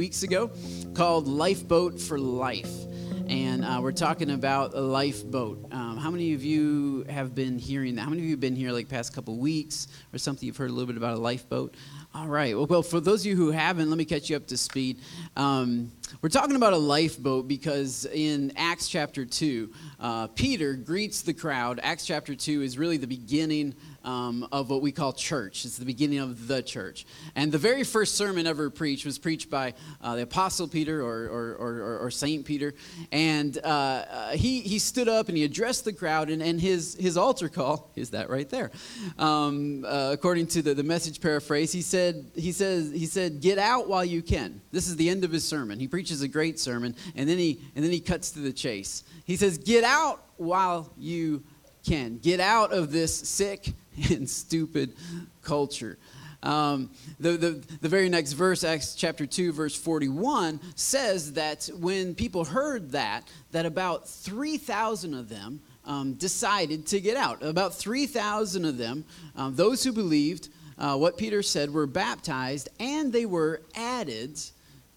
weeks ago called Lifeboat for Life. And uh, we're talking about a lifeboat. Um, how many of you have been hearing that? How many of you have been here like past couple weeks or something? You've heard a little bit about a lifeboat? All right. Well, well for those of you who haven't, let me catch you up to speed. Um, we're talking about a lifeboat because in Acts chapter 2, uh, Peter greets the crowd. Acts chapter 2 is really the beginning um, of what we call church. It's the beginning of the church. And the very first sermon ever preached was preached by uh, the Apostle Peter or, or, or, or Saint Peter. And uh, uh, he, he stood up and he addressed the crowd, and, and his, his altar call is that right there. Um, uh, according to the, the message paraphrase, he said, he, says, he said, Get out while you can. This is the end of his sermon. He preaches a great sermon, and then he, and then he cuts to the chase. He says, Get out while you can. Get out of this sick and stupid culture. Um, the, the, the very next verse, Acts chapter 2, verse 41, says that when people heard that, that about 3,000 of them um, decided to get out. About 3,000 of them, um, those who believed uh, what Peter said, were baptized and they were added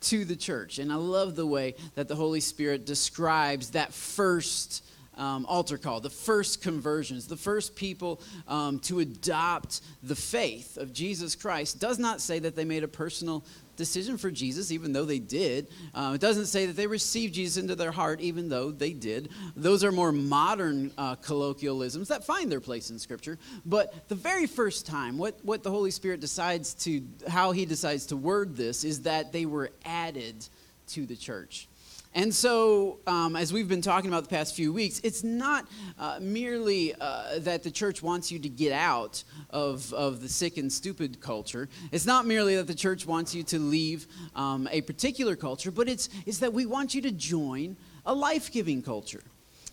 to the church. And I love the way that the Holy Spirit describes that first um, altar call, the first conversions, the first people um, to adopt the faith of Jesus Christ, does not say that they made a personal decision for Jesus, even though they did. Uh, it doesn't say that they received Jesus into their heart, even though they did. Those are more modern uh, colloquialisms that find their place in Scripture. But the very first time, what, what the Holy Spirit decides to, how He decides to word this, is that they were added to the church. And so, um, as we've been talking about the past few weeks, it's not uh, merely uh, that the church wants you to get out of, of the sick and stupid culture. It's not merely that the church wants you to leave um, a particular culture, but it's, it's that we want you to join a life giving culture.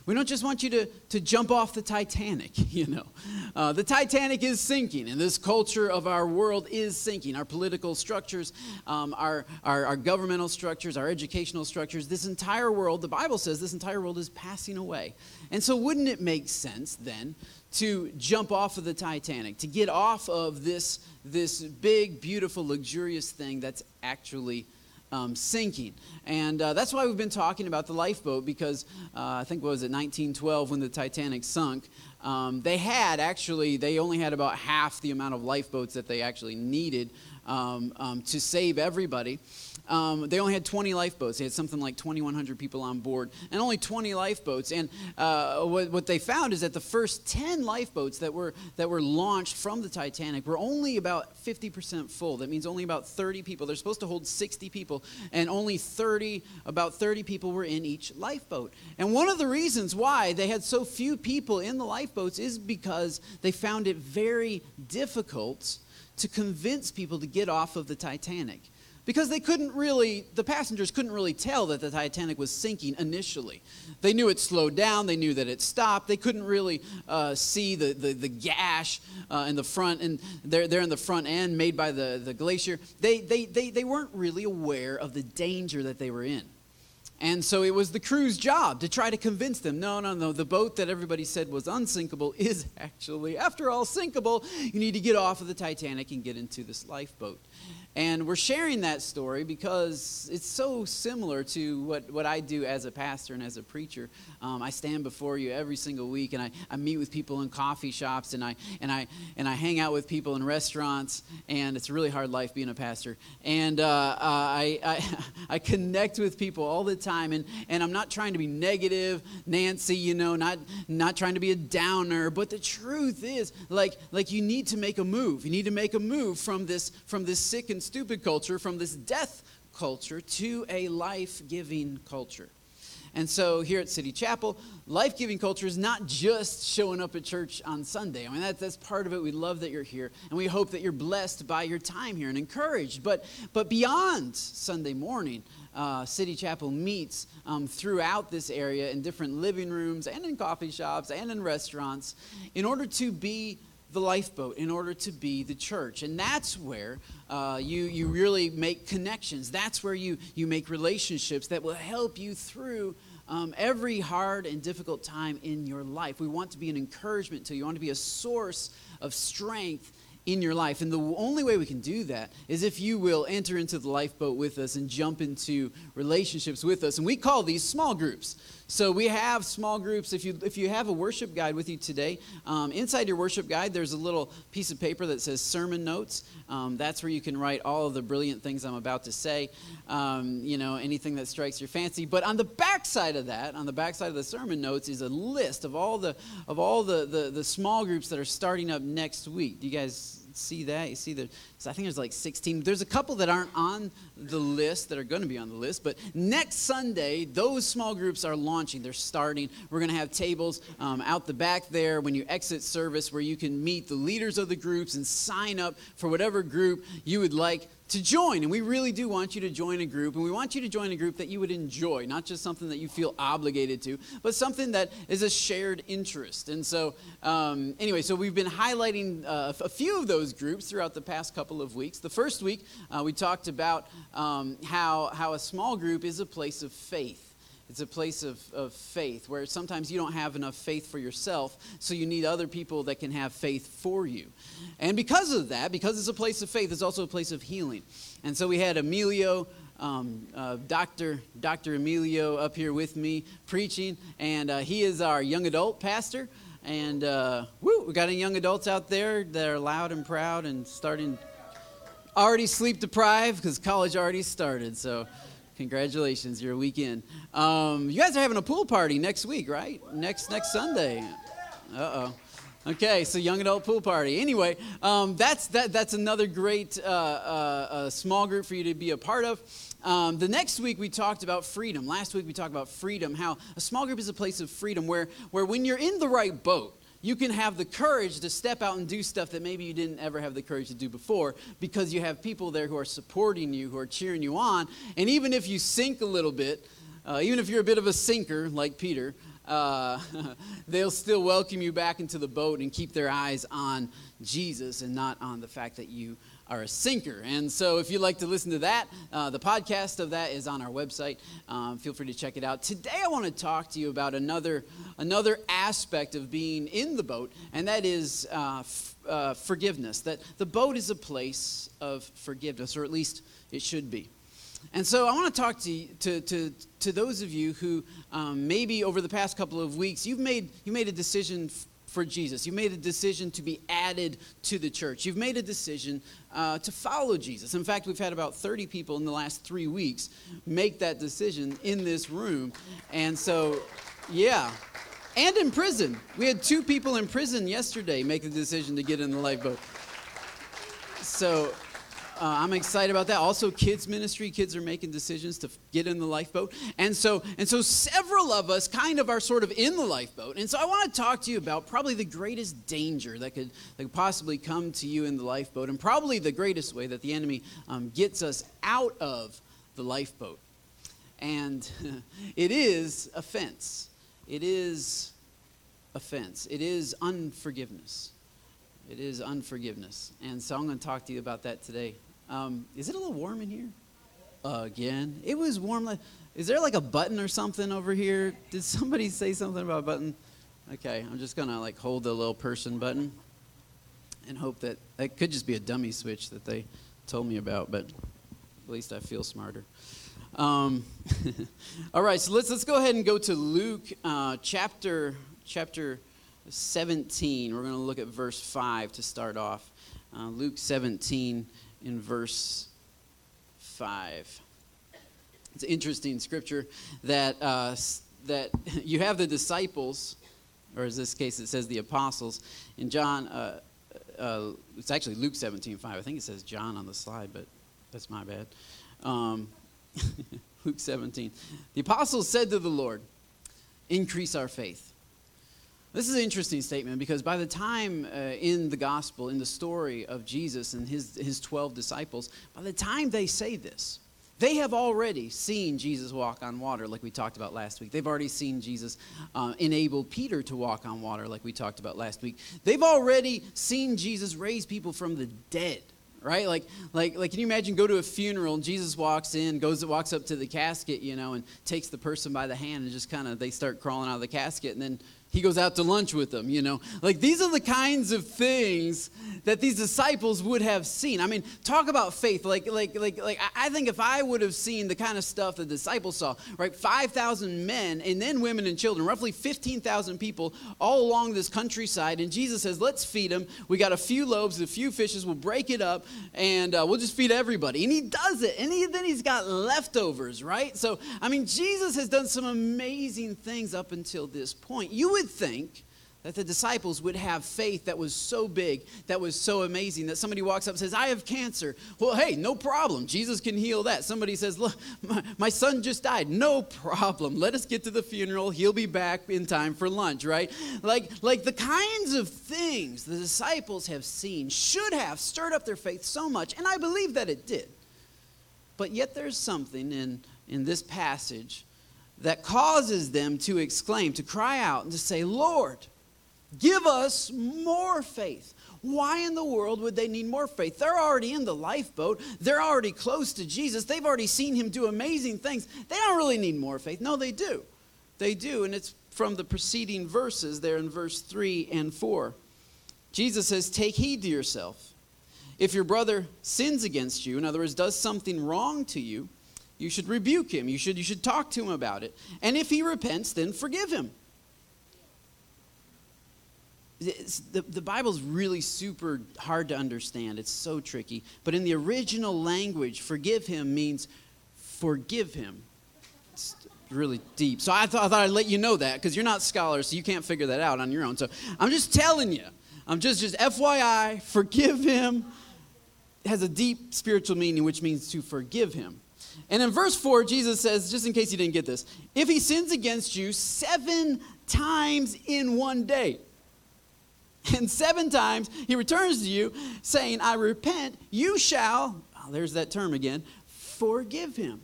We don't just want you to, to jump off the Titanic, you know. Uh, the Titanic is sinking, and this culture of our world is sinking. Our political structures, um, our, our, our governmental structures, our educational structures, this entire world, the Bible says this entire world is passing away. And so, wouldn't it make sense then to jump off of the Titanic, to get off of this, this big, beautiful, luxurious thing that's actually um, sinking. And uh, that's why we've been talking about the lifeboat because uh, I think, what was it, 1912 when the Titanic sunk? Um, they had actually, they only had about half the amount of lifeboats that they actually needed um, um to save everybody um, they only had 20 lifeboats. They had something like 2,100 people on board, and only 20 lifeboats. And uh, what, what, they found is that the first 10 lifeboats that were that were launched from the Titanic were only about 50% full. That means only about 30 people. They're supposed to hold 60 people, and only 30, about 30 people were in each lifeboat. And one of the reasons why they had so few people in the lifeboats is because they found it very difficult to convince people to get off of the Titanic because they couldn't really, the passengers couldn't really tell that the Titanic was sinking initially. They knew it slowed down, they knew that it stopped. They couldn't really uh, see the, the, the gash uh, in the front, and they're, they're in the front end made by the, the glacier. They, they, they, they weren't really aware of the danger that they were in. And so it was the crew's job to try to convince them no, no, no, the boat that everybody said was unsinkable is actually, after all, sinkable. You need to get off of the Titanic and get into this lifeboat. And we're sharing that story because it's so similar to what, what I do as a pastor and as a preacher. Um, I stand before you every single week and I, I meet with people in coffee shops and I, and, I, and I hang out with people in restaurants. And it's a really hard life being a pastor. And uh, uh, I, I, I connect with people all the time. And, and I'm not trying to be negative, Nancy, you know, not, not trying to be a downer. But the truth is, like, like you need to make a move. You need to make a move from this, from this sick and stupid culture, from this death culture to a life giving culture. And so here at City Chapel, life giving culture is not just showing up at church on Sunday. I mean, that, that's part of it. We love that you're here, and we hope that you're blessed by your time here and encouraged. But, but beyond Sunday morning, uh, City Chapel meets um, throughout this area in different living rooms and in coffee shops and in restaurants in order to be the lifeboat in order to be the church. And that's where uh, you, you really make connections. That's where you, you make relationships that will help you through um, every hard and difficult time in your life. We want to be an encouragement to you. We want to be a source of strength in your life. And the only way we can do that is if you will enter into the lifeboat with us and jump into relationships with us. And we call these small groups. So we have small groups. If you if you have a worship guide with you today, um, inside your worship guide, there's a little piece of paper that says sermon notes. Um, that's where you can write all of the brilliant things I'm about to say. Um, you know, anything that strikes your fancy. But on the back side of that, on the back side of the sermon notes, is a list of all the of all the the, the small groups that are starting up next week. Do you guys see that. You see, the, so I think there's like 16. There's a couple that aren't on the list that are going to be on the list, but next Sunday, those small groups are launching. They're starting. We're going to have tables um, out the back there when you exit service where you can meet the leaders of the groups and sign up for whatever group you would like to join. And we really do want you to join a group. And we want you to join a group that you would enjoy, not just something that you feel obligated to, but something that is a shared interest. And so, um, anyway, so we've been highlighting uh, a few of those groups throughout the past couple of weeks. The first week, uh, we talked about um, how, how a small group is a place of faith. It's a place of, of faith where sometimes you don't have enough faith for yourself, so you need other people that can have faith for you. And because of that, because it's a place of faith, it's also a place of healing. And so we had Emilio, um, uh, Dr. Dr. Emilio up here with me preaching, and uh, he is our young adult pastor. And uh, woo, we got any young adults out there that are loud and proud and starting already sleep deprived because college already started. So Congratulations, you're weekend. Um, you guys are having a pool party next week, right? Next next Sunday. Uh oh. Okay, so young adult pool party. Anyway, um, that's that, that's another great uh, uh, small group for you to be a part of. Um, the next week we talked about freedom. Last week we talked about freedom. How a small group is a place of freedom where where when you're in the right boat, you can have the courage to step out and do stuff that maybe you didn't ever have the courage to do before because you have people there who are supporting you, who are cheering you on. And even if you sink a little bit, uh, even if you're a bit of a sinker like Peter, uh, they'll still welcome you back into the boat and keep their eyes on Jesus and not on the fact that you are a sinker. And so, if you'd like to listen to that, uh, the podcast of that is on our website. Um, feel free to check it out. Today, I want to talk to you about another another aspect of being in the boat, and that is uh, f- uh, forgiveness. That the boat is a place of forgiveness, or at least it should be. And so I want to talk to, to, to, to those of you who um, maybe over the past couple of weeks you've made, you made a decision for Jesus. You made a decision to be added to the church. You've made a decision uh, to follow Jesus. In fact, we've had about 30 people in the last three weeks make that decision in this room. And so, yeah. And in prison. We had two people in prison yesterday make the decision to get in the lifeboat. So, uh, I'm excited about that. Also, kids ministry. Kids are making decisions to get in the lifeboat, and so and so several of us kind of are sort of in the lifeboat. And so I want to talk to you about probably the greatest danger that could that could possibly come to you in the lifeboat, and probably the greatest way that the enemy um, gets us out of the lifeboat. And it is offense. It is offense. It is unforgiveness. It is unforgiveness. And so I'm going to talk to you about that today. Um, is it a little warm in here? Again, it was warm. Is there like a button or something over here? Did somebody say something about a button? Okay, I'm just gonna like hold the little person button and hope that it could just be a dummy switch that they told me about, but at least I feel smarter. Um, all right, so let's let's go ahead and go to Luke uh, chapter chapter 17. We're going to look at verse 5 to start off. Uh, Luke 17 in verse 5. It's interesting scripture that, uh, that you have the disciples, or in this case it says the apostles. In John, uh, uh, it's actually Luke 17 5. I think it says John on the slide, but that's my bad. Um, Luke 17. The apostles said to the Lord, Increase our faith. This is an interesting statement because by the time uh, in the gospel, in the story of Jesus and his, his 12 disciples, by the time they say this, they have already seen Jesus walk on water, like we talked about last week. They've already seen Jesus uh, enable Peter to walk on water, like we talked about last week. They've already seen Jesus raise people from the dead right like like like can you imagine go to a funeral and jesus walks in goes walks up to the casket you know and takes the person by the hand and just kind of they start crawling out of the casket and then he goes out to lunch with them, you know. Like these are the kinds of things that these disciples would have seen. I mean, talk about faith. Like, like, like, like I think if I would have seen the kind of stuff the disciples saw, right? 5,000 men and then women and children, roughly 15,000 people all along this countryside. And Jesus says, let's feed them. We got a few loaves, a few fishes. We'll break it up and uh, we'll just feed everybody. And he does it. And he, then he's got leftovers, right? So, I mean, Jesus has done some amazing things up until this point. You would think that the disciples would have faith that was so big, that was so amazing, that somebody walks up and says, I have cancer. Well, hey, no problem. Jesus can heal that. Somebody says, Look, my, my son just died. No problem. Let us get to the funeral. He'll be back in time for lunch, right? Like, like the kinds of things the disciples have seen should have stirred up their faith so much, and I believe that it did. But yet there's something in, in this passage that causes them to exclaim, to cry out, and to say, Lord, give us more faith. Why in the world would they need more faith? They're already in the lifeboat. They're already close to Jesus. They've already seen him do amazing things. They don't really need more faith. No, they do. They do. And it's from the preceding verses there in verse 3 and 4. Jesus says, Take heed to yourself. If your brother sins against you, in other words, does something wrong to you, you should rebuke him. You should, you should talk to him about it. And if he repents, then forgive him. the, the Bible's really super hard to understand. It's so tricky. But in the original language, forgive him means forgive him. It's really deep. So I thought, I thought I'd let you know that because you're not scholars, so you can't figure that out on your own. So I'm just telling you. I'm just, just FYI, forgive him has a deep spiritual meaning, which means to forgive him. And in verse 4, Jesus says, just in case you didn't get this, if he sins against you seven times in one day, and seven times he returns to you, saying, I repent, you shall, oh, there's that term again, forgive him.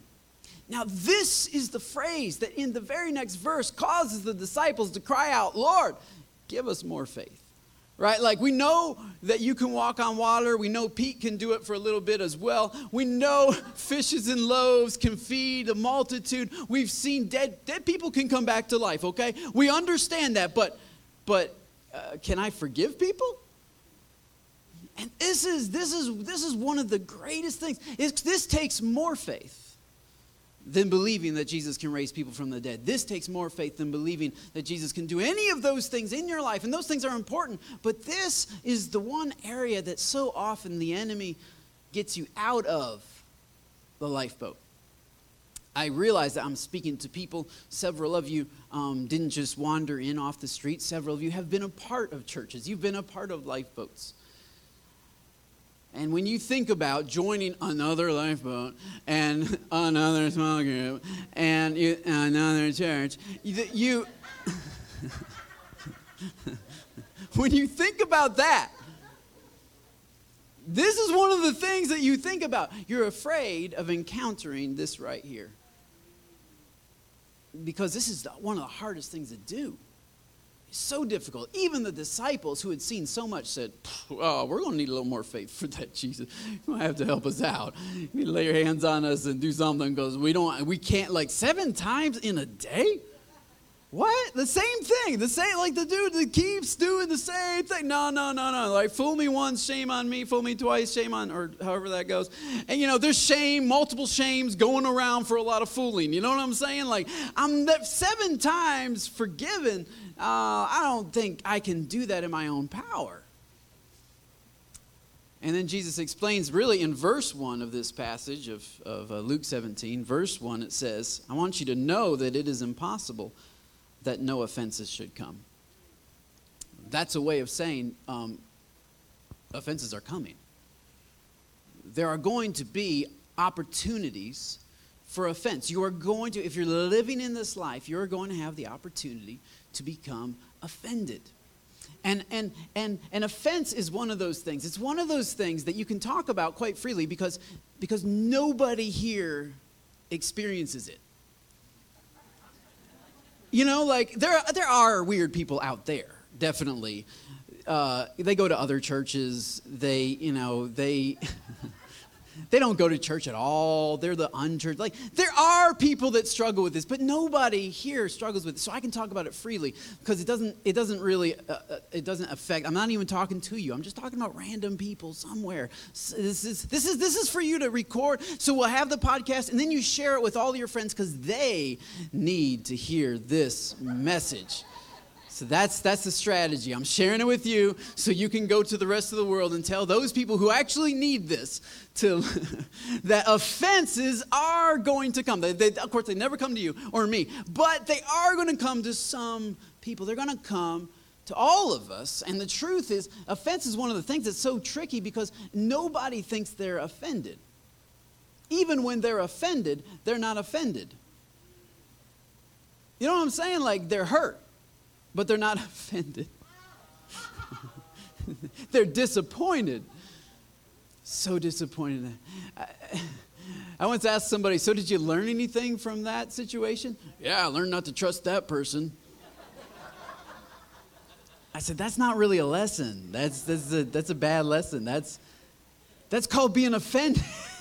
Now, this is the phrase that in the very next verse causes the disciples to cry out, Lord, give us more faith right? Like we know that you can walk on water. We know Pete can do it for a little bit as well. We know fishes and loaves can feed a multitude. We've seen dead dead people can come back to life, okay? We understand that, but but uh, can I forgive people? And this is this is this is one of the greatest things. It's, this takes more faith than believing that Jesus can raise people from the dead. This takes more faith than believing that Jesus can do any of those things in your life. And those things are important. But this is the one area that so often the enemy gets you out of the lifeboat. I realize that I'm speaking to people. Several of you um, didn't just wander in off the street, several of you have been a part of churches, you've been a part of lifeboats. And when you think about joining another lifeboat and another small group and you, another church, you, when you think about that, this is one of the things that you think about. You're afraid of encountering this right here. Because this is one of the hardest things to do so difficult. Even the disciples who had seen so much said, Oh, we're going to need a little more faith for that, Jesus. Going to have to help us out. You lay your hands on us and do something because we don't, we can't, like seven times in a day? What? The same thing. The same, like the dude that keeps doing the same thing. No, no, no, no. Like, fool me once, shame on me. Fool me twice, shame on, or however that goes. And, you know, there's shame, multiple shames going around for a lot of fooling. You know what I'm saying? Like, I'm seven times forgiven uh, I don't think I can do that in my own power. And then Jesus explains, really, in verse 1 of this passage of, of uh, Luke 17, verse 1, it says, I want you to know that it is impossible that no offenses should come. That's a way of saying um, offenses are coming. There are going to be opportunities for offense. You are going to, if you're living in this life, you're going to have the opportunity to become offended. And, and, and an offense is one of those things. It's one of those things that you can talk about quite freely because, because nobody here experiences it. You know, like there, there are weird people out there, definitely. Uh, they go to other churches. They, you know, they. they don't go to church at all. They're the unchurched. Like, there are people that struggle with this, but nobody here struggles with it. So I can talk about it freely because it doesn't, it doesn't really, uh, uh, it doesn't affect, I'm not even talking to you. I'm just talking about random people somewhere. So this is, this is, this is for you to record. So we'll have the podcast and then you share it with all your friends because they need to hear this message. So that's that's the strategy. I'm sharing it with you so you can go to the rest of the world and tell those people who actually need this to that offenses are going to come. They, they, of course, they never come to you or me, but they are going to come to some people. They're going to come to all of us. And the truth is, offense is one of the things that's so tricky because nobody thinks they're offended. Even when they're offended, they're not offended. You know what I'm saying? Like they're hurt but they're not offended. they're disappointed. So disappointed. I, I once asked somebody, So did you learn anything from that situation? Yeah, I learned not to trust that person. I said, That's not really a lesson. That's, that's, a, that's a bad lesson. That's, that's called being offended.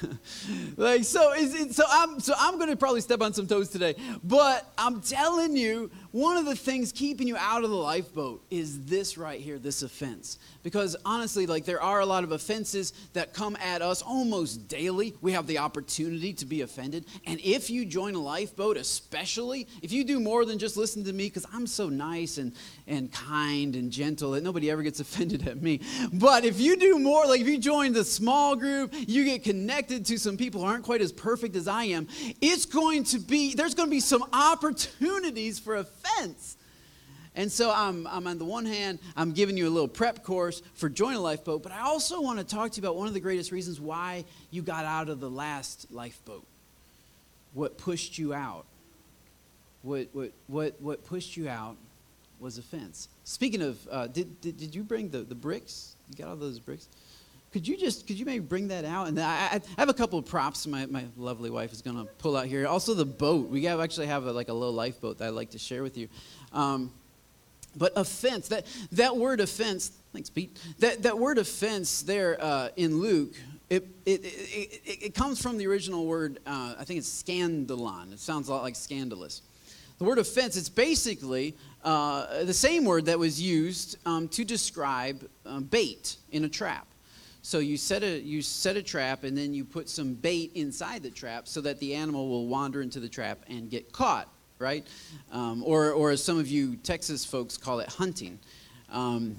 like so is it, so i'm so i'm going to probably step on some toes today but i'm telling you one of the things keeping you out of the lifeboat is this right here this offense. Because honestly like there are a lot of offenses that come at us almost daily. We have the opportunity to be offended. And if you join a lifeboat especially if you do more than just listen to me because i'm so nice and and kind and gentle that nobody ever gets offended at me. But if you do more like if you join the small group you get connected to some people who aren't quite as perfect as I am, it's going to be, there's going to be some opportunities for offense. And so I'm, I'm on the one hand, I'm giving you a little prep course for Join a Lifeboat, but I also want to talk to you about one of the greatest reasons why you got out of the last lifeboat. What pushed you out? What, what, what, what pushed you out was offense. Speaking of, uh, did, did, did you bring the, the bricks? You got all those bricks? Could you just could you maybe bring that out? And I, I have a couple of props my, my lovely wife is going to pull out here. Also the boat. We have actually have a, like a little lifeboat that i'd like to share with you. Um, but offense that that word offense thanks pete. That, that word offense there uh, in luke it, it, it, it, comes from the original word uh, i think it's scandalon. It sounds a lot like scandalous. The word offense it's basically uh, the same word that was used um, to describe um, bait in a trap so you set a you set a trap and then you put some bait inside the trap so that the animal will wander into the trap and get caught, right? Um, or or as some of you Texas folks call it, hunting. Um,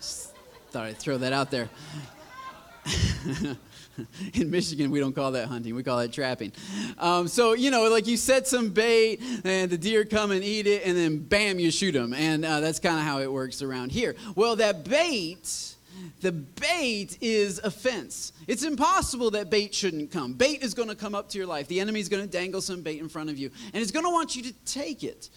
thought I'd throw that out there. in Michigan, we don't call that hunting. We call that trapping. Um, so, you know, like you set some bait and the deer come and eat it, and then bam, you shoot them. And uh, that's kind of how it works around here. Well, that bait the bait is offense. It's impossible that bait shouldn't come. Bait is going to come up to your life. The enemy is going to dangle some bait in front of you, and he's going to want you to take it.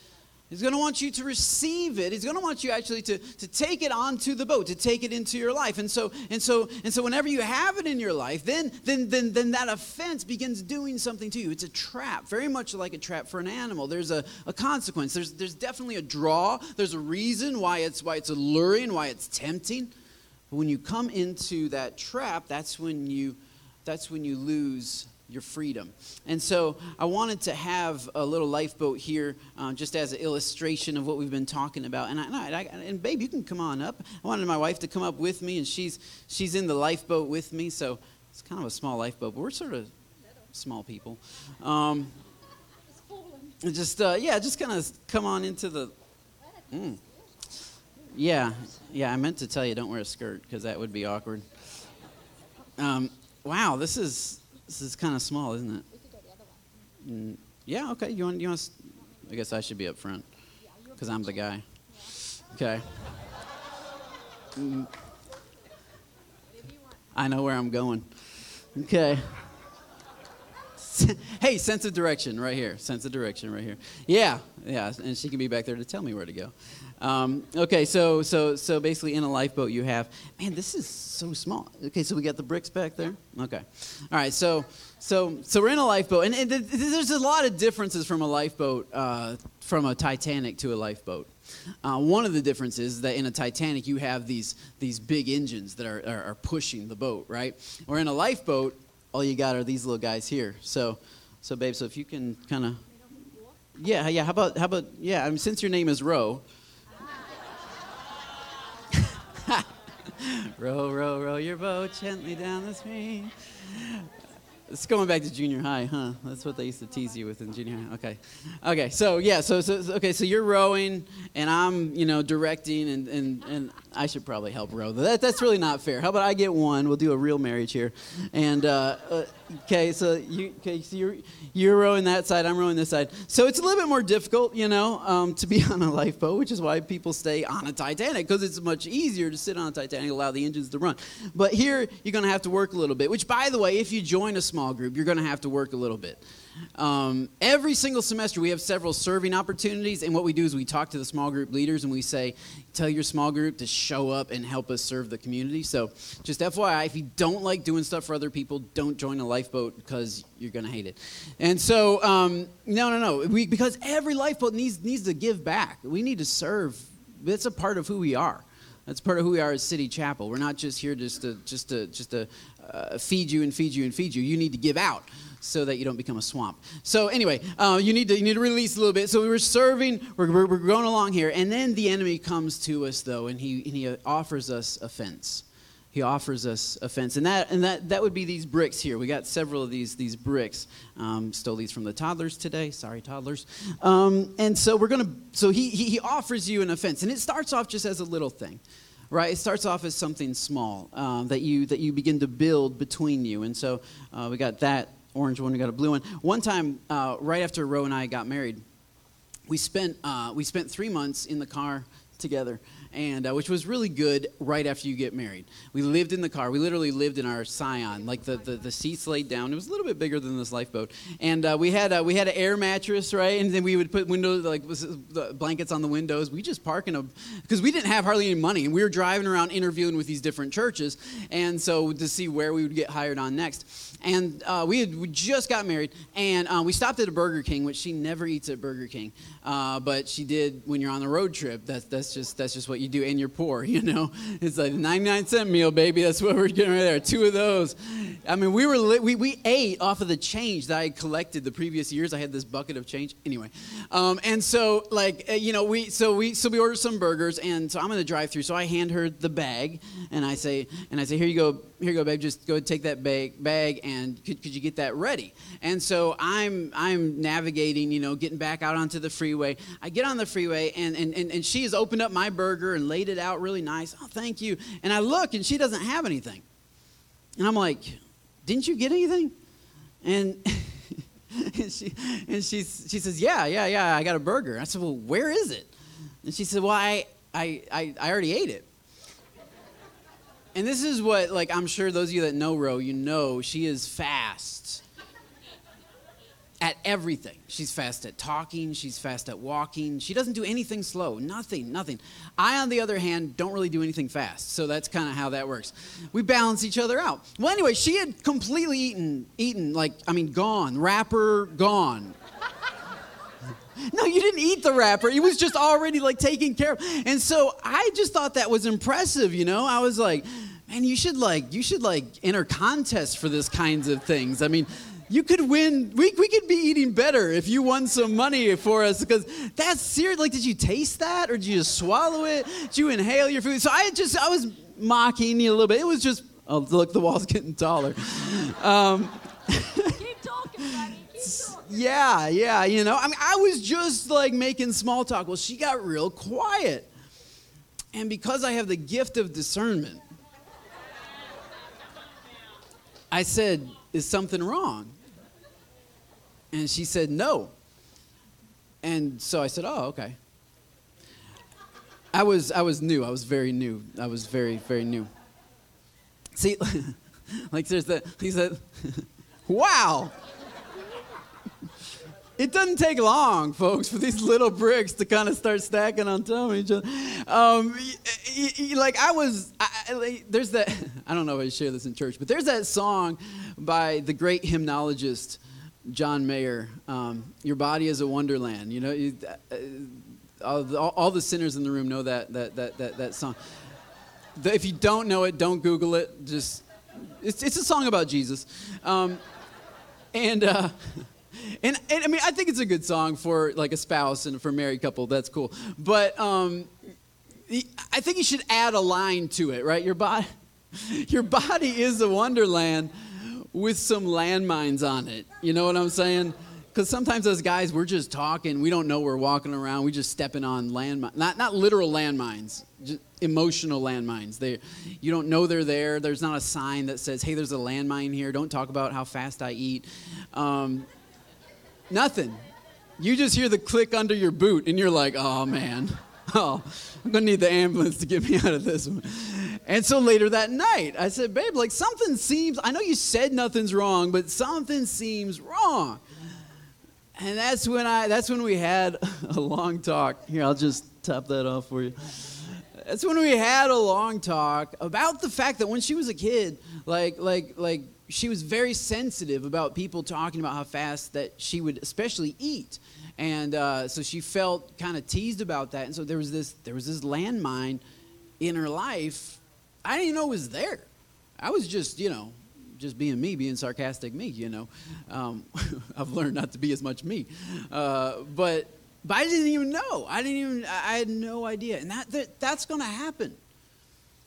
He's going to want you to receive it. He's going to want you actually to, to take it onto the boat, to take it into your life. And so, and so, and so whenever you have it in your life, then, then, then, then that offense begins doing something to you. It's a trap, very much like a trap for an animal. There's a, a consequence. There's, there's definitely a draw. There's a reason why it's, why it's alluring, why it's tempting. But when you come into that trap, that's when you that's when you lose your freedom. And so I wanted to have a little lifeboat here uh, just as an illustration of what we've been talking about. And, I, and, I, and babe, you can come on up. I wanted my wife to come up with me, and she's, she's in the lifeboat with me. So it's kind of a small lifeboat, but we're sort of small people. Um, just, uh, yeah, just kind of come on into the. Mm. Yeah, yeah. I meant to tell you don't wear a skirt because that would be awkward. Um, wow, this is this is kind of small, isn't it? Mm, yeah. Okay. You want you want? I guess I should be up front because I'm the guy. Okay. Mm, I know where I'm going. Okay. hey, sense of direction right here. Sense of direction right here. Yeah, yeah, and she can be back there to tell me where to go. Um, okay, so so so basically, in a lifeboat, you have man. This is so small. Okay, so we got the bricks back there. Okay, all right. So so so we're in a lifeboat, and, and there's a lot of differences from a lifeboat uh, from a Titanic to a lifeboat. Uh, one of the differences is that in a Titanic, you have these, these big engines that are, are, are pushing the boat, right? Or in a lifeboat, all you got are these little guys here. So, so babe, so if you can kind of, yeah, yeah. How about, how about, yeah? I mean, since your name is Roe, row, row, row your boat gently down the stream. It's going back to junior high, huh? That's what they used to tease you with in junior high. Okay, okay. So yeah, so, so okay, so you're rowing, and I'm you know directing, and and, and I should probably help row. That that's really not fair. How about I get one? We'll do a real marriage here, and uh, uh, okay, so you okay, so you're you're rowing that side, I'm rowing this side. So it's a little bit more difficult, you know, um, to be on a lifeboat, which is why people stay on a Titanic because it's much easier to sit on a Titanic, allow the engines to run. But here you're going to have to work a little bit. Which, by the way, if you join a small group, you're going to have to work a little bit. Um, every single semester, we have several serving opportunities, and what we do is we talk to the small group leaders and we say, Tell your small group to show up and help us serve the community. So, just FYI, if you don't like doing stuff for other people, don't join a lifeboat because you're going to hate it. And so, um, no, no, no, we, because every lifeboat needs, needs to give back. We need to serve, it's a part of who we are. That's part of who we are as City Chapel. We're not just here just to just to just to uh, feed you and feed you and feed you. You need to give out so that you don't become a swamp. So anyway, uh, you need to you need to release a little bit. So we were serving, we're, we're, we're going along here, and then the enemy comes to us though, and he and he offers us offense. He offers us offense, and that and that that would be these bricks here. We got several of these these bricks. Um, stole these from the toddlers today. Sorry, toddlers. Um, and so we're gonna. So he, he he offers you an offense, and it starts off just as a little thing right it starts off as something small um, that you that you begin to build between you and so uh, we got that orange one, we got a blue one. One time, uh, right after Roe and I got married, we spent, uh, we spent three months in the car together and uh, which was really good right after you get married. We lived in the car. We literally lived in our Scion, like the, the, the seats laid down. It was a little bit bigger than this lifeboat, and uh, we had uh, we had an air mattress, right? And then we would put windows like blankets on the windows. We just park in a because we didn't have hardly any money, and we were driving around interviewing with these different churches, and so to see where we would get hired on next. And uh, we had we just got married, and uh, we stopped at a Burger King, which she never eats at Burger King, uh, but she did when you're on the road trip. That's that's just that's just what you do and you're poor, you know? It's like a 99 cent meal, baby. That's what we're getting right there. Two of those. I mean, we were li- we, we ate off of the change that I collected the previous years. I had this bucket of change. Anyway, um, and so like, uh, you know, we, so we, so we ordered some burgers and so I'm in the drive through. So I hand her the bag and I say, and I say, here you go, here you go, babe. Just go take that bag, bag and could, could you get that ready? And so I'm, I'm navigating, you know, getting back out onto the freeway. I get on the freeway and, and, and, and she has opened up my burger and laid it out really nice. Oh, thank you. And I look and she doesn't have anything. And I'm like, didn't you get anything? And, and, she, and she, she says, yeah, yeah, yeah, I got a burger. I said, well, where is it? And she said, well, I, I, I, I already ate it. And this is what, like, I'm sure those of you that know Ro, you know she is fast at everything. She's fast at talking, she's fast at walking. She doesn't do anything slow, nothing, nothing. I, on the other hand, don't really do anything fast. So that's kind of how that works. We balance each other out. Well, anyway, she had completely eaten, eaten, like, I mean, gone, wrapper gone. No, you didn't eat the wrapper. It was just already like taken care of. And so I just thought that was impressive, you know? I was like, man, you should like you should like enter contests for this kinds of things. I mean, you could win. We, we could be eating better if you won some money for us because that's serious. Like, did you taste that or did you just swallow it? Did you inhale your food? So I just, I was mocking you a little bit. It was just, oh, look, the wall's getting taller. Um, Keep talking, buddy. Keep talking. yeah, yeah, you know. I mean, I was just like making small talk. Well, she got real quiet. And because I have the gift of discernment, I said, Is something wrong? And she said, No. And so I said, Oh, okay. I was, I was new. I was very new. I was very, very new. See, like there's that, he said, Wow. It doesn't take long, folks, for these little bricks to kind of start stacking on top of each other. Um, y- y- y- like I was, I, like, there's that. I don't know if I share this in church, but there's that song by the great hymnologist John Mayer. Um, Your body is a wonderland. You know, you, uh, all, the, all the sinners in the room know that that that that, that song. The, if you don't know it, don't Google it. Just it's it's a song about Jesus, um, and. Uh, and, and I mean, I think it's a good song for like a spouse and for a married couple. That's cool. But um, I think you should add a line to it, right? Your body, your body is a wonderland with some landmines on it. You know what I'm saying? Because sometimes as guys, we're just talking. We don't know we're walking around. We just stepping on landmines. Not, not literal landmines, just emotional landmines. They, you don't know they're there. There's not a sign that says, hey, there's a landmine here. Don't talk about how fast I eat. Um, nothing. You just hear the click under your boot, and you're like, oh, man. Oh, I'm to need the ambulance to get me out of this one. And so later that night, I said, babe, like something seems, I know you said nothing's wrong, but something seems wrong. And that's when I that's when we had a long talk. Here, I'll just top that off for you. That's when we had a long talk about the fact that when she was a kid, like like like she was very sensitive about people talking about how fast that she would especially eat and uh, so she felt kind of teased about that and so there was this there was this landmine in her life i didn't even know it was there i was just you know just being me, being sarcastic me, you know. Um, I've learned not to be as much me. Uh, but, but I didn't even know. I didn't even, I had no idea. And that, that that's going to happen.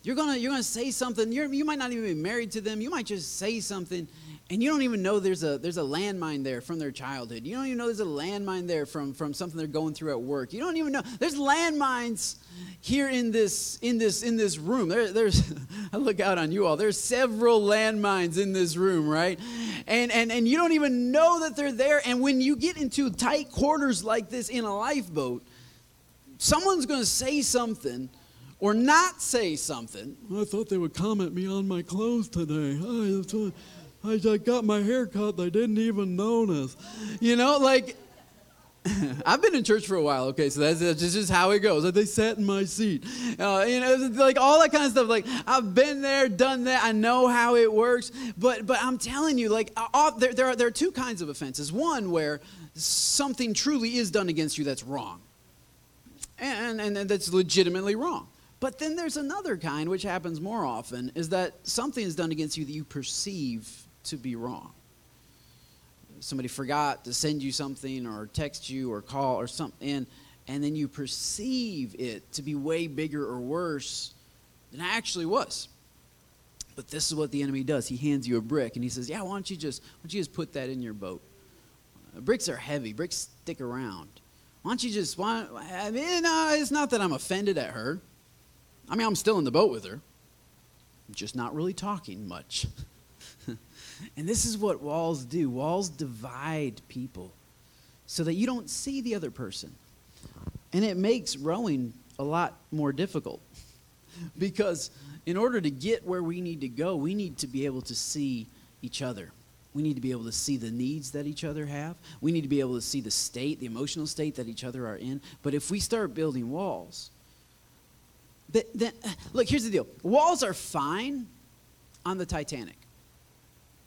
You're going to you're gonna say something. You're, you might not even be married to them. You might just say something and you don't even know there's a there's a landmine there from their childhood. You don't even know there's a landmine there from from something they're going through at work. You don't even know there's landmines here in this in this in this room. There, there's I look out on you all. There's several landmines in this room, right? And and and you don't even know that they're there. And when you get into tight quarters like this in a lifeboat, someone's going to say something or not say something. I thought they would comment me on my clothes today. I, I, got my hair cut. They didn't even notice. You know, like, I've been in church for a while, okay, so that's, that's just how it goes. They sat in my seat. Uh, you know, like all that kind of stuff. Like, I've been there, done that, I know how it works. But, but I'm telling you, like, uh, there, there, are, there are two kinds of offenses. One where something truly is done against you that's wrong, and, and, and that's legitimately wrong. But then there's another kind, which happens more often, is that something is done against you that you perceive to be wrong. Somebody forgot to send you something or text you or call or something, and, then you perceive it to be way bigger or worse than it actually was. But this is what the enemy does. He hands you a brick and he says, Yeah, why don't you just, why don't you just put that in your boat? Bricks are heavy, bricks stick around. Why don't you just, why, I mean, no, it's not that I'm offended at her. I mean, I'm still in the boat with her, just not really talking much. And this is what walls do walls divide people so that you don't see the other person. And it makes rowing a lot more difficult because in order to get where we need to go, we need to be able to see each other. We need to be able to see the needs that each other have. We need to be able to see the state, the emotional state that each other are in. But if we start building walls, then, look, here's the deal walls are fine on the Titanic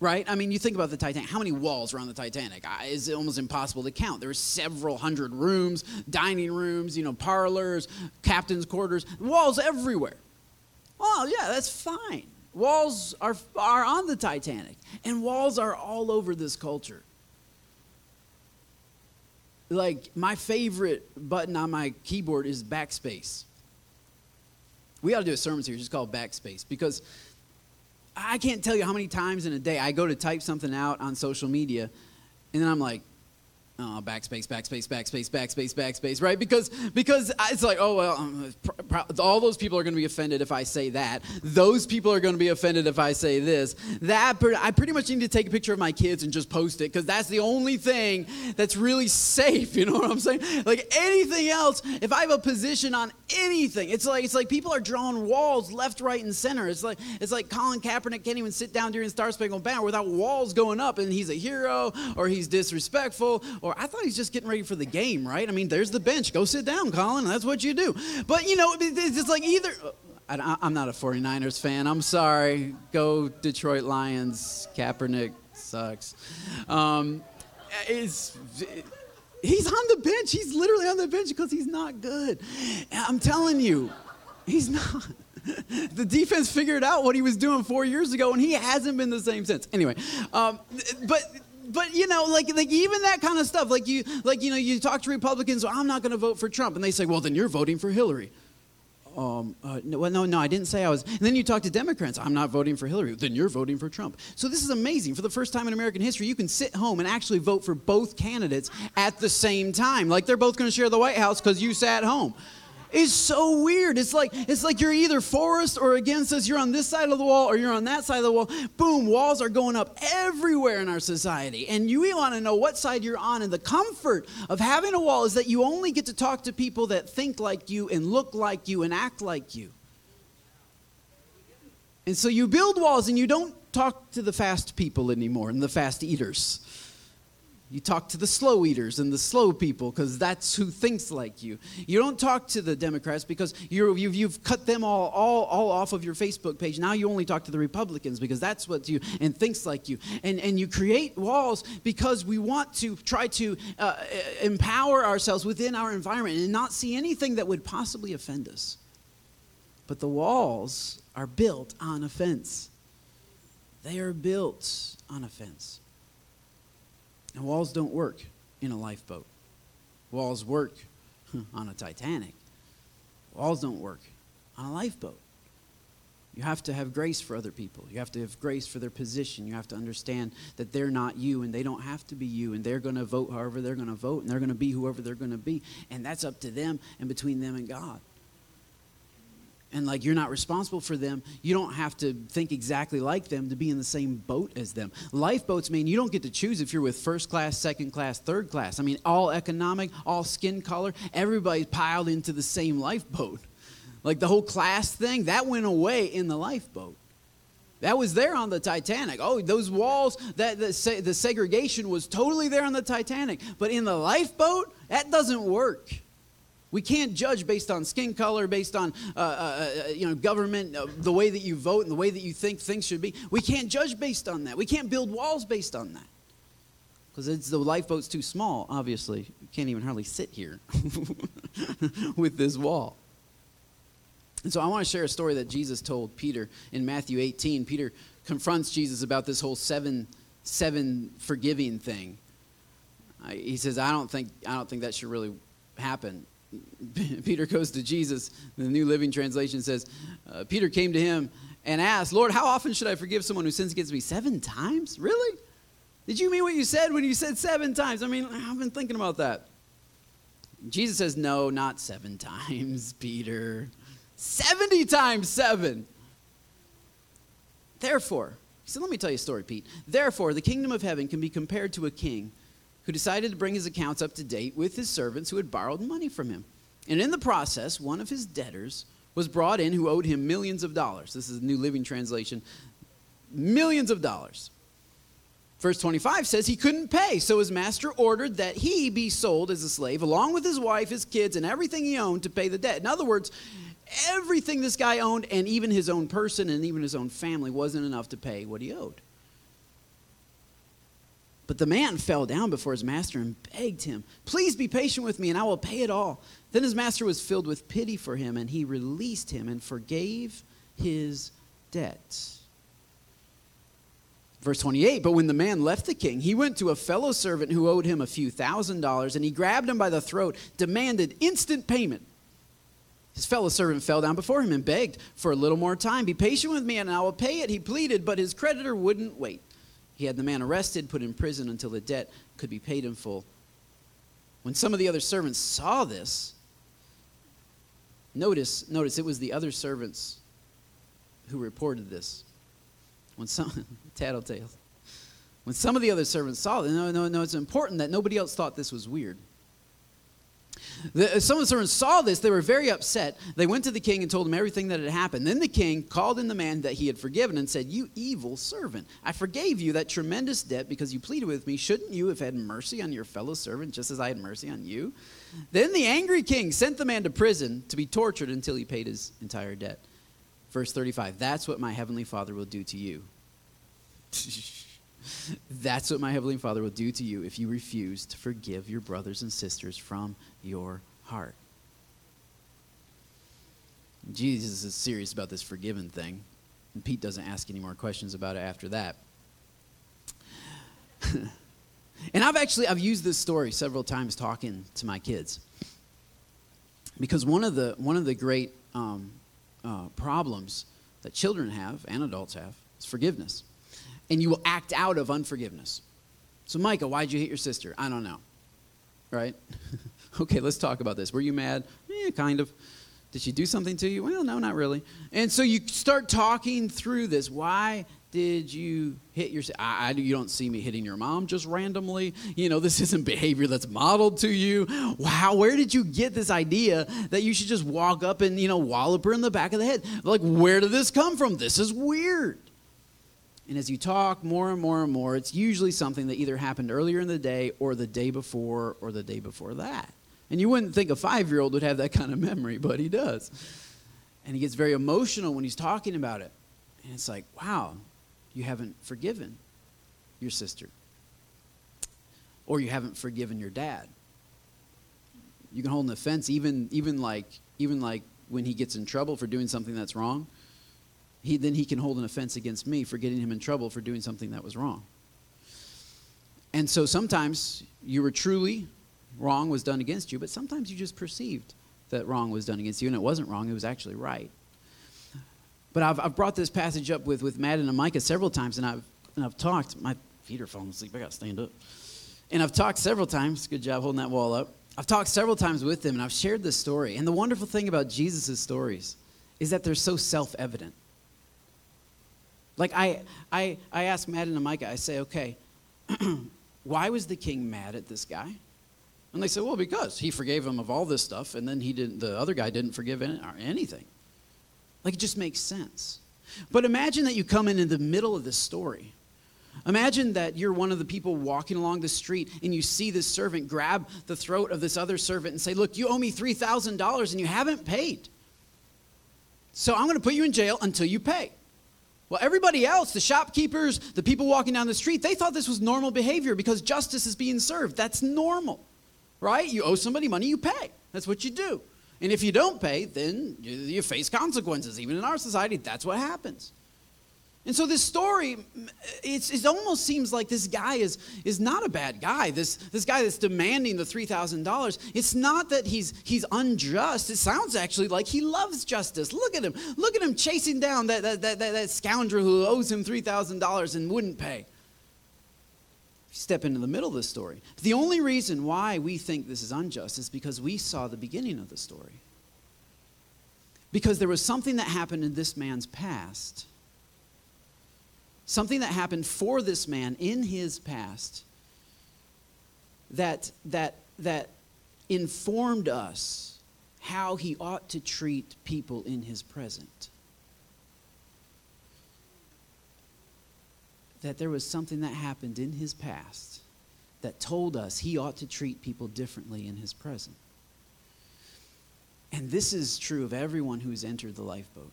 right? I mean, you think about the Titanic. How many walls are on the Titanic? It's almost impossible to count. There are several hundred rooms, dining rooms, you know, parlors, captain's quarters, walls everywhere. Well, yeah, that's fine. Walls are, are on the Titanic, and walls are all over this culture. Like, my favorite button on my keyboard is backspace. We ought to do a sermon series just called Backspace because I can't tell you how many times in a day I go to type something out on social media, and then I'm like, Oh, backspace, backspace, backspace, backspace, backspace, right? Because because it's like, oh well, um, all those people are going to be offended if I say that. Those people are going to be offended if I say this. That I pretty much need to take a picture of my kids and just post it because that's the only thing that's really safe. You know what I'm saying? Like anything else, if I have a position on anything, it's like it's like people are drawing walls left, right, and center. It's like it's like Colin Kaepernick can't even sit down during Star Spangled Banner without walls going up, and he's a hero or he's disrespectful or I thought he's just getting ready for the game, right? I mean, there's the bench. Go sit down, Colin. That's what you do. But, you know, it's just like either. I'm not a 49ers fan. I'm sorry. Go Detroit Lions. Kaepernick sucks. Um, it's. He's on the bench. He's literally on the bench because he's not good. I'm telling you, he's not. the defense figured out what he was doing four years ago, and he hasn't been the same since. Anyway, um, but but you know, like like even that kind of stuff, like you like you know, you talk to Republicans, well, I'm not going to vote for Trump, and they say, well, then you're voting for Hillary. Um, uh, no, well, no, no, I didn't say I was. And then you talk to Democrats, I'm not voting for Hillary. Then you're voting for Trump. So this is amazing. For the first time in American history, you can sit home and actually vote for both candidates at the same time. Like they're both going to share the White House because you sat home is so weird. It's like it's like you're either for us or against us. You're on this side of the wall or you're on that side of the wall. Boom, walls are going up everywhere in our society. And you want to know what side you're on. And the comfort of having a wall is that you only get to talk to people that think like you and look like you and act like you. And so you build walls and you don't talk to the fast people anymore and the fast eaters. You talk to the slow eaters and the slow people because that's who thinks like you. You don't talk to the Democrats because you have you've cut them all, all, all off of your Facebook page. Now you only talk to the Republicans because that's what you and thinks like you. And, and you create walls because we want to try to uh, empower ourselves within our environment and not see anything that would possibly offend us. But the walls are built on offense. They are built on offense. And walls don't work in a lifeboat. Walls work on a Titanic. Walls don't work on a lifeboat. You have to have grace for other people. You have to have grace for their position. You have to understand that they're not you and they don't have to be you and they're going to vote however they're going to vote and they're going to be whoever they're going to be. And that's up to them and between them and God and like you're not responsible for them, you don't have to think exactly like them to be in the same boat as them. Lifeboats mean you don't get to choose if you're with first class, second class, third class. I mean, all economic, all skin color, everybody's piled into the same lifeboat. Like the whole class thing, that went away in the lifeboat. That was there on the Titanic. Oh, those walls, that the, the segregation was totally there on the Titanic. But in the lifeboat, that doesn't work. We can't judge based on skin color, based on uh, uh, uh, you know government, uh, the way that you vote, and the way that you think things should be. We can't judge based on that. We can't build walls based on that because the lifeboat's too small. Obviously, you can't even hardly sit here with this wall. And so I want to share a story that Jesus told Peter in Matthew 18. Peter confronts Jesus about this whole seven seven forgiving thing. he says, "I don't think I don't think that should really happen." Peter goes to Jesus. The New Living Translation says, uh, Peter came to him and asked, Lord, how often should I forgive someone who sins against me? Seven times? Really? Did you mean what you said when you said seven times? I mean, I've been thinking about that. Jesus says, No, not seven times, Peter. 70 times seven. Therefore, he said, Let me tell you a story, Pete. Therefore, the kingdom of heaven can be compared to a king who decided to bring his accounts up to date with his servants who had borrowed money from him. And in the process, one of his debtors was brought in who owed him millions of dollars. This is the New Living Translation. Millions of dollars. Verse 25 says he couldn't pay, so his master ordered that he be sold as a slave, along with his wife, his kids, and everything he owned to pay the debt. In other words, everything this guy owned, and even his own person and even his own family, wasn't enough to pay what he owed. But the man fell down before his master and begged him, Please be patient with me, and I will pay it all. Then his master was filled with pity for him, and he released him and forgave his debts. Verse 28 But when the man left the king, he went to a fellow servant who owed him a few thousand dollars, and he grabbed him by the throat, demanded instant payment. His fellow servant fell down before him and begged for a little more time. Be patient with me, and I will pay it. He pleaded, but his creditor wouldn't wait. He had the man arrested, put in prison until the debt could be paid in full. When some of the other servants saw this, notice, notice it was the other servants who reported this. When some tattletales. When some of the other servants saw this, no, no, no, it's important that nobody else thought this was weird. The, uh, some of the servants saw this. They were very upset. They went to the king and told him everything that had happened. Then the king called in the man that he had forgiven and said, You evil servant, I forgave you that tremendous debt because you pleaded with me. Shouldn't you have had mercy on your fellow servant just as I had mercy on you? Then the angry king sent the man to prison to be tortured until he paid his entire debt. Verse 35 That's what my heavenly Father will do to you. That's what my Heavenly Father will do to you if you refuse to forgive your brothers and sisters from your heart. Jesus is serious about this forgiven thing. And Pete doesn't ask any more questions about it after that. and I've actually I've used this story several times talking to my kids. Because one of the one of the great um, uh, problems that children have and adults have is forgiveness. And you will act out of unforgiveness. So, Micah, why'd you hit your sister? I don't know. Right? okay, let's talk about this. Were you mad? Eh, kind of. Did she do something to you? Well, no, not really. And so you start talking through this. Why did you hit your I, I, you don't see me hitting your mom just randomly you know this isn't behavior that's modeled to you wow where did you get this idea that you should just walk up and you know wallop her in the back of the head like where did this come from this is weird and as you talk more and more and more it's usually something that either happened earlier in the day or the day before or the day before that and you wouldn't think a five year old would have that kind of memory but he does and he gets very emotional when he's talking about it and it's like wow you haven't forgiven your sister, or you haven't forgiven your dad. You can hold an offense even, even like even like when he gets in trouble for doing something that's wrong. He, then he can hold an offense against me for getting him in trouble for doing something that was wrong. And so sometimes you were truly wrong was done against you, but sometimes you just perceived that wrong was done against you, and it wasn't wrong, it was actually right. But I've, I've brought this passage up with, with Madden and Micah several times, and I've, and I've talked. My feet are falling asleep. I got to stand up. And I've talked several times. Good job holding that wall up. I've talked several times with them, and I've shared this story. And the wonderful thing about Jesus' stories is that they're so self evident. Like, I, I, I ask Madden and Micah, I say, okay, why was the king mad at this guy? And they say, well, because he forgave him of all this stuff, and then he didn't, the other guy didn't forgive any, uh, anything. Like it just makes sense. But imagine that you come in in the middle of this story. Imagine that you're one of the people walking along the street and you see this servant grab the throat of this other servant and say, Look, you owe me $3,000 and you haven't paid. So I'm going to put you in jail until you pay. Well, everybody else, the shopkeepers, the people walking down the street, they thought this was normal behavior because justice is being served. That's normal, right? You owe somebody money, you pay. That's what you do. And if you don't pay, then you face consequences. Even in our society, that's what happens. And so this story, it almost seems like this guy is, is not a bad guy. This, this guy that's demanding the $3,000, it's not that he's, he's unjust. It sounds actually like he loves justice. Look at him. Look at him chasing down that, that, that, that scoundrel who owes him $3,000 and wouldn't pay. Step into the middle of the story. The only reason why we think this is unjust is because we saw the beginning of the story. Because there was something that happened in this man's past, something that happened for this man in his past that, that, that informed us how he ought to treat people in his present. that there was something that happened in his past that told us he ought to treat people differently in his present. And this is true of everyone who's entered the lifeboat.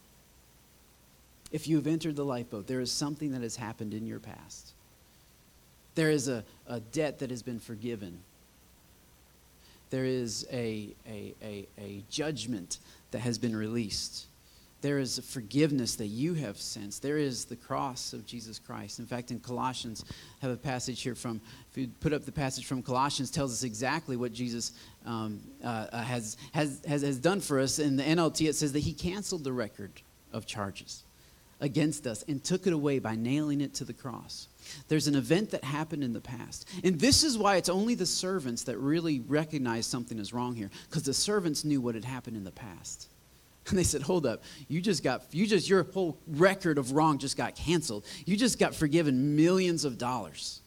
If you have entered the lifeboat, there is something that has happened in your past. There is a, a debt that has been forgiven. There is a, a, a, a judgment that has been released. There is forgiveness that you have sensed. There is the cross of Jesus Christ. In fact, in Colossians, I have a passage here from, if you put up the passage from Colossians, tells us exactly what Jesus um, uh, uh has, has, has, has done for us. In the NLT, it says that he canceled the record of charges against us and took it away by nailing it to the cross. There's an event that happened in the past. And this is why it's only the servants that really recognize something is wrong here, because the servants knew what had happened in the past. And they said, "Hold up. You just got you just your whole record of wrong just got canceled. You just got forgiven millions of dollars."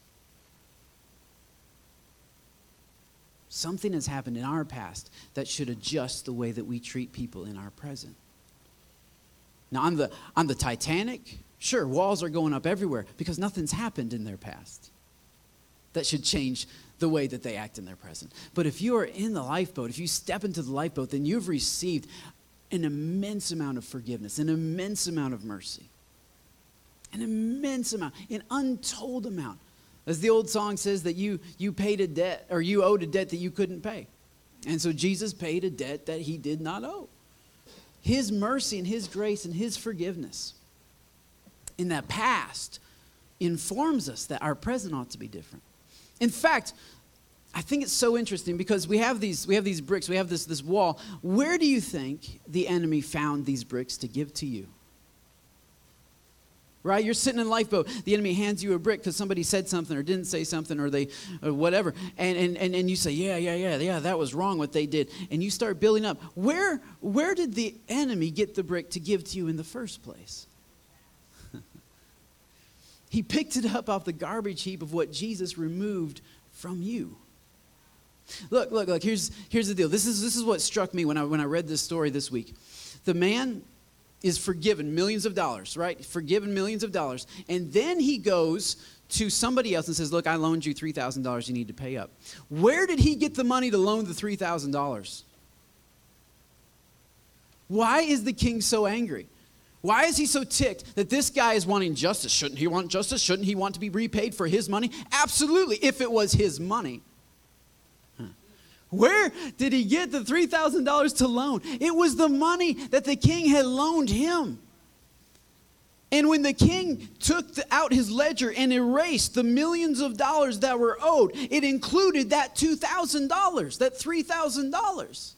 Something has happened in our past that should adjust the way that we treat people in our present. Now, on the, on the Titanic, sure, walls are going up everywhere because nothing's happened in their past. That should change the way that they act in their present. But if you are in the lifeboat, if you step into the lifeboat, then you've received an immense amount of forgiveness, an immense amount of mercy. An immense amount, an untold amount. As the old song says, that you, you paid a debt, or you owed a debt that you couldn't pay. And so Jesus paid a debt that he did not owe. His mercy and his grace and his forgiveness in that past informs us that our present ought to be different. In fact, I think it's so interesting because we have these we have these bricks, we have this this wall. Where do you think the enemy found these bricks to give to you? Right? You're sitting in a lifeboat. The enemy hands you a brick because somebody said something or didn't say something or they or whatever. And, and, and, and you say, Yeah, yeah, yeah, yeah, that was wrong what they did. And you start building up. Where where did the enemy get the brick to give to you in the first place? he picked it up off the garbage heap of what Jesus removed from you. Look, look, look, here's, here's the deal. This is, this is what struck me when I, when I read this story this week. The man is forgiven millions of dollars, right? Forgiven millions of dollars. And then he goes to somebody else and says, Look, I loaned you $3,000 you need to pay up. Where did he get the money to loan the $3,000? Why is the king so angry? Why is he so ticked that this guy is wanting justice? Shouldn't he want justice? Shouldn't he want to be repaid for his money? Absolutely, if it was his money. Where did he get the $3,000 to loan? It was the money that the king had loaned him. And when the king took the, out his ledger and erased the millions of dollars that were owed, it included that $2,000, that $3,000.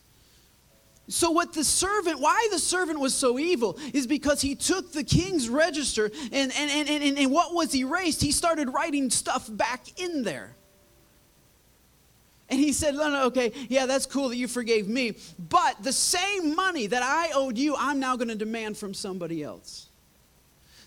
So, what the servant, why the servant was so evil is because he took the king's register and, and, and, and, and what was erased, he started writing stuff back in there. And he said, no, no, okay, yeah, that's cool that you forgave me. But the same money that I owed you, I'm now going to demand from somebody else.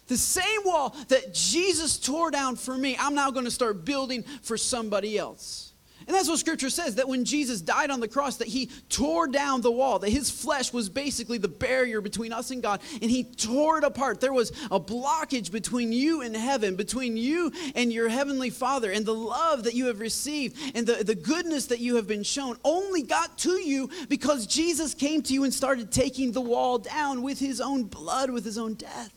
The same wall that Jesus tore down for me, I'm now going to start building for somebody else. And that's what scripture says that when Jesus died on the cross that he tore down the wall, that his flesh was basically the barrier between us and God and he tore it apart. There was a blockage between you and heaven, between you and your heavenly Father and the love that you have received and the, the goodness that you have been shown only got to you because Jesus came to you and started taking the wall down with his own blood, with his own death.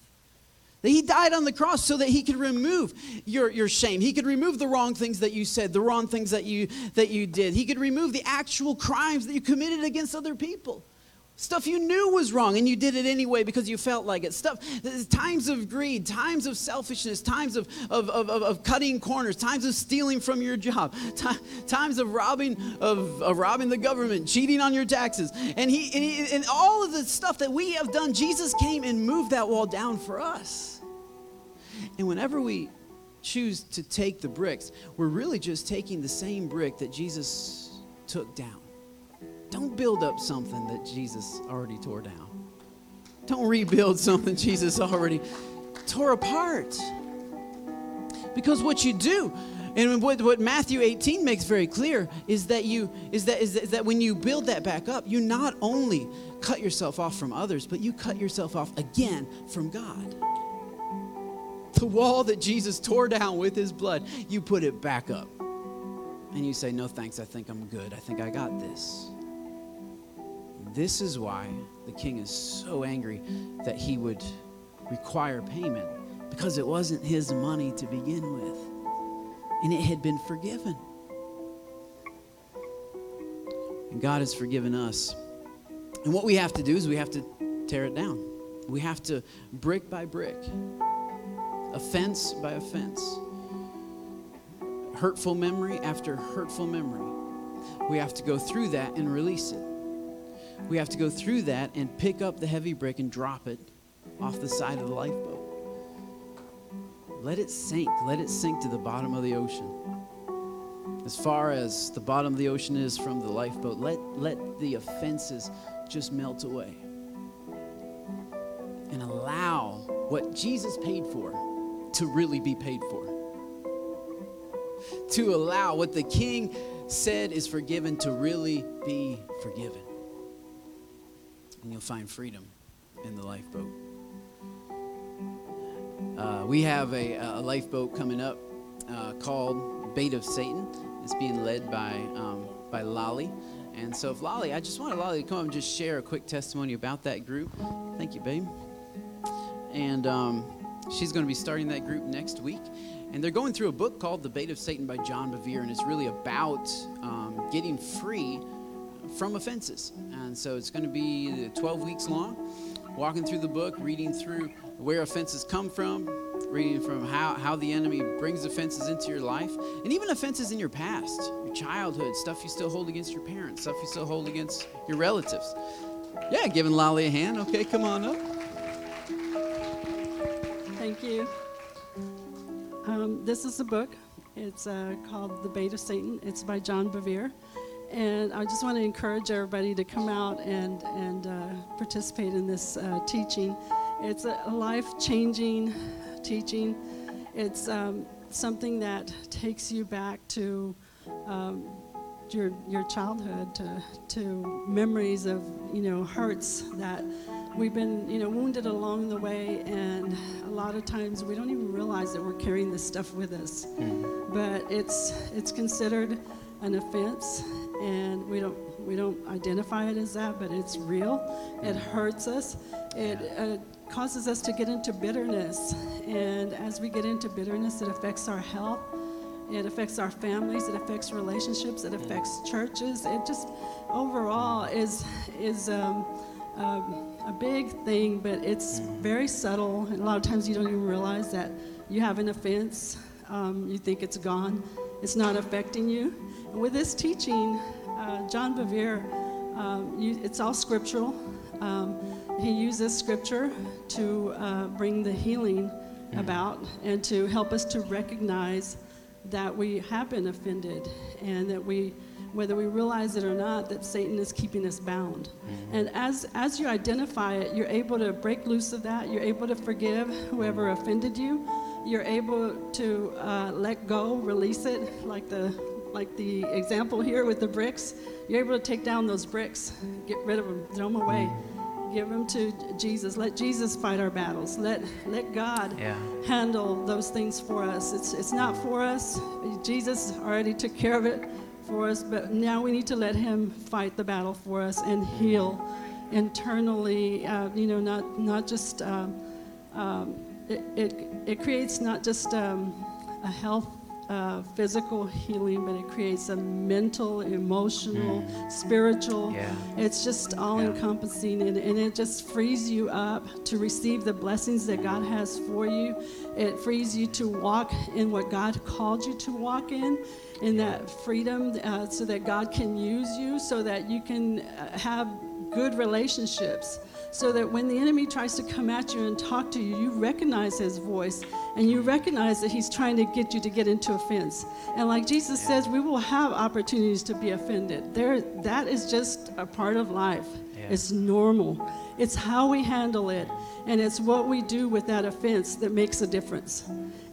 That he died on the cross so that he could remove your, your shame. He could remove the wrong things that you said, the wrong things that you, that you did. He could remove the actual crimes that you committed against other people. Stuff you knew was wrong and you did it anyway because you felt like it. Stuff, times of greed, times of selfishness, times of, of, of, of cutting corners, times of stealing from your job, times of robbing, of, of robbing the government, cheating on your taxes. And, he, and, he, and all of the stuff that we have done, Jesus came and moved that wall down for us. And whenever we choose to take the bricks, we're really just taking the same brick that Jesus took down. Don't build up something that Jesus already tore down. Don't rebuild something Jesus already tore apart. Because what you do, and what, what Matthew 18 makes very clear is that you is that, is that is that when you build that back up, you not only cut yourself off from others, but you cut yourself off again from God. The wall that Jesus tore down with his blood, you put it back up. And you say, No thanks, I think I'm good. I think I got this. This is why the king is so angry that he would require payment because it wasn't his money to begin with and it had been forgiven. And God has forgiven us. And what we have to do is we have to tear it down. We have to brick by brick, offense by offense, hurtful memory after hurtful memory. We have to go through that and release it we have to go through that and pick up the heavy brick and drop it off the side of the lifeboat. Let it sink. Let it sink to the bottom of the ocean. As far as the bottom of the ocean is from the lifeboat, let, let the offenses just melt away. And allow what Jesus paid for to really be paid for. To allow what the king said is forgiven to really be forgiven and you'll find freedom in the lifeboat. Uh, we have a, a, lifeboat coming up uh, called Bait of Satan. It's being led by, um, by Lolly. And so, if Lolly, I just wanted Lolly to come and just share a quick testimony about that group. Thank you, babe. And um, she's going to be starting that group next week. And they're going through a book called The Bait of Satan by John Bevere, and it's really about um, getting free from offenses. And so it's going to be 12 weeks long, walking through the book, reading through where offenses come from, reading from how, how the enemy brings offenses into your life, and even offenses in your past, your childhood, stuff you still hold against your parents, stuff you still hold against your relatives. Yeah, giving Lolly a hand. Okay, come on up. Thank you. Um, this is a book. It's uh, called The Bait of Satan. It's by John Bevere. And I just want to encourage everybody to come out and, and uh, participate in this uh, teaching. It's a life changing teaching. It's um, something that takes you back to um, your, your childhood, to, to memories of, you know, hurts that we've been, you know, wounded along the way. And a lot of times we don't even realize that we're carrying this stuff with us. But it's, it's considered an offense and we don't we don't identify it as that, but it's real. It hurts us. It uh, causes us to get into bitterness, and as we get into bitterness, it affects our health. It affects our families. It affects relationships. It affects churches. It just overall is is um, um, a big thing, but it's very subtle. And a lot of times you don't even realize that you have an offense. Um, you think it's gone. It's not affecting you. With this teaching, uh, John Bevere, um, you, it's all scriptural. Um, he uses scripture to uh, bring the healing about and to help us to recognize that we have been offended and that we, whether we realize it or not, that Satan is keeping us bound. And as, as you identify it, you're able to break loose of that. You're able to forgive whoever offended you. You're able to uh, let go, release it, like the like the example here with the bricks. You're able to take down those bricks, get rid of them, throw them away, give them to Jesus. Let Jesus fight our battles. Let let God Yeah. handle those things for us. It's it's not for us. Jesus already took care of it for us, but now we need to let Him fight the battle for us and heal internally. Uh, you know, not not just. Um, um, it, it, it creates not just um, a health uh, physical healing, but it creates a mental, emotional, spiritual. Yeah. It's just all encompassing and, and it just frees you up to receive the blessings that God has for you. It frees you to walk in what God called you to walk in, in that freedom, uh, so that God can use you, so that you can uh, have good relationships so that when the enemy tries to come at you and talk to you, you recognize his voice and you recognize that he's trying to get you to get into offense. And like Jesus says, we will have opportunities to be offended. There, that is just a part of life. Yeah. It's normal. It's how we handle it, and it's what we do with that offense that makes a difference.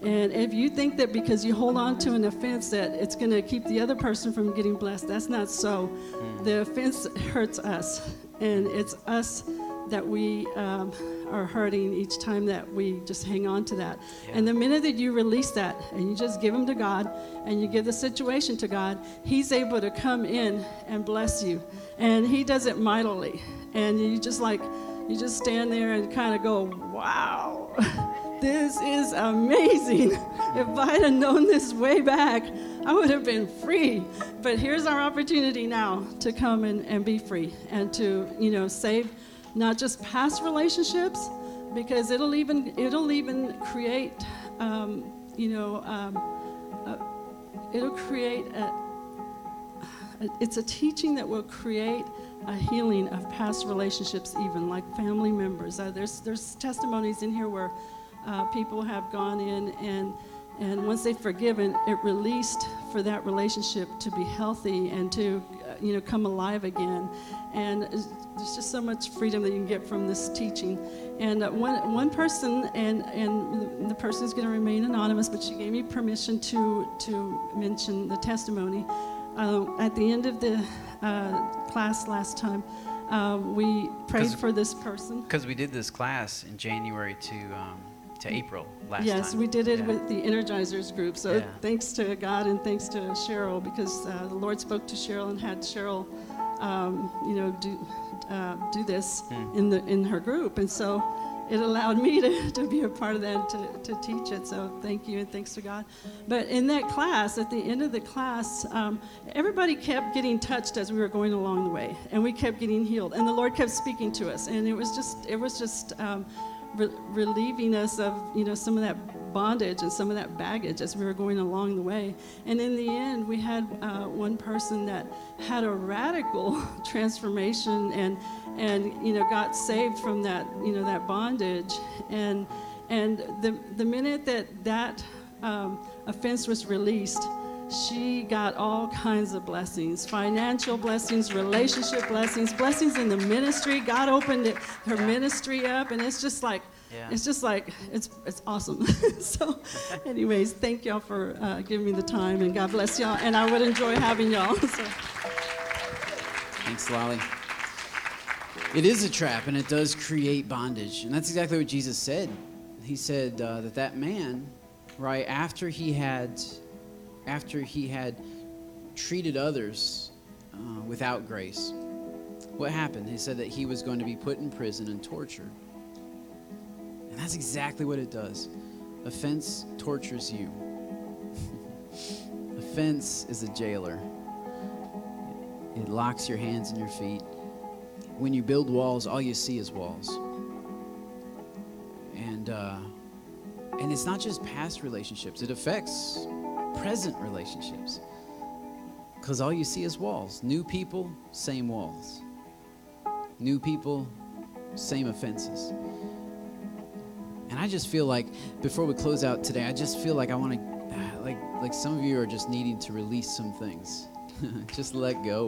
And if you think that because you hold on to an offense that it's going to keep the other person from getting blessed, that's not so. Hmm. The offense hurts us, and it's us that we um, are hurting each time that we just hang on to that. And the minute that you release that and you just give them to God and you give the situation to God, He's able to come in and bless you. And He does it mightily. And you just like, you just stand there and kind of go, wow, this is amazing. If I'd have known this way back, I would have been free. But here's our opportunity now to come and, and be free and to, you know, save not just past relationships, because it'll even it'll even create, um, you know, um, uh, it'll create a, it's a teaching that will create a healing of past relationships, even like family members. Uh, there's there's testimonies in here where uh, people have gone in and and once they've forgiven, it released for that relationship to be healthy and to you know come alive again. And there's just so much freedom that you can get from this teaching. And uh, one one person and and the- person is going to remain anonymous, but she gave me permission to to mention the testimony. Uh, at the end of the uh, class last time, uh, we prayed for this person. Because we did this class in January to um, to April last time. Yes, we did it Yeah. with the Energizers group. So Yeah. thanks to God and thanks to Cheryl because uh, the Lord spoke to Cheryl and had Cheryl, um, you know, do uh, do this Hmm. in the in her group. And so it allowed me to, to be a part of that and to, to teach it. So thank you and thanks to God. But in that class, at the end of the class, um, everybody kept getting touched as we were going along the way, and we kept getting healed, and the Lord kept speaking to us, and it was just it was just um, re- relieving us of you know some of that bondage and some of that baggage as we were going along the way. And in the end, we had uh, one person that had a radical transformation and and you know got saved from that you know that bondage. And and the the minute that that um, offense was released. She got all kinds of blessings financial blessings, relationship blessings, blessings in the ministry. God opened it, her ministry up, and it's just like, Yeah. it's just like it's it's awesome. so, anyways, thank y'all for uh, giving me the time, and God bless y'all. And I would enjoy having y'all. So. Thanks, Lolly. It is a trap, and it does create bondage, and that's exactly what Jesus said. He said uh, that that man, right after he had, after he had treated others uh, without grace, what happened? He said that he was going to be put in prison and tortured, and that's exactly what it does. Offense tortures you. Offense is a jailer. It locks your hands and your feet. When you build walls, all you see is walls. And uh, and it's not just past relationships; it affects present relationships. Because all you see is walls. New people, same walls. New people, same offenses. And I just feel like before we close out today, I just feel like I want to, like like some of you are just needing to release some things, just let go.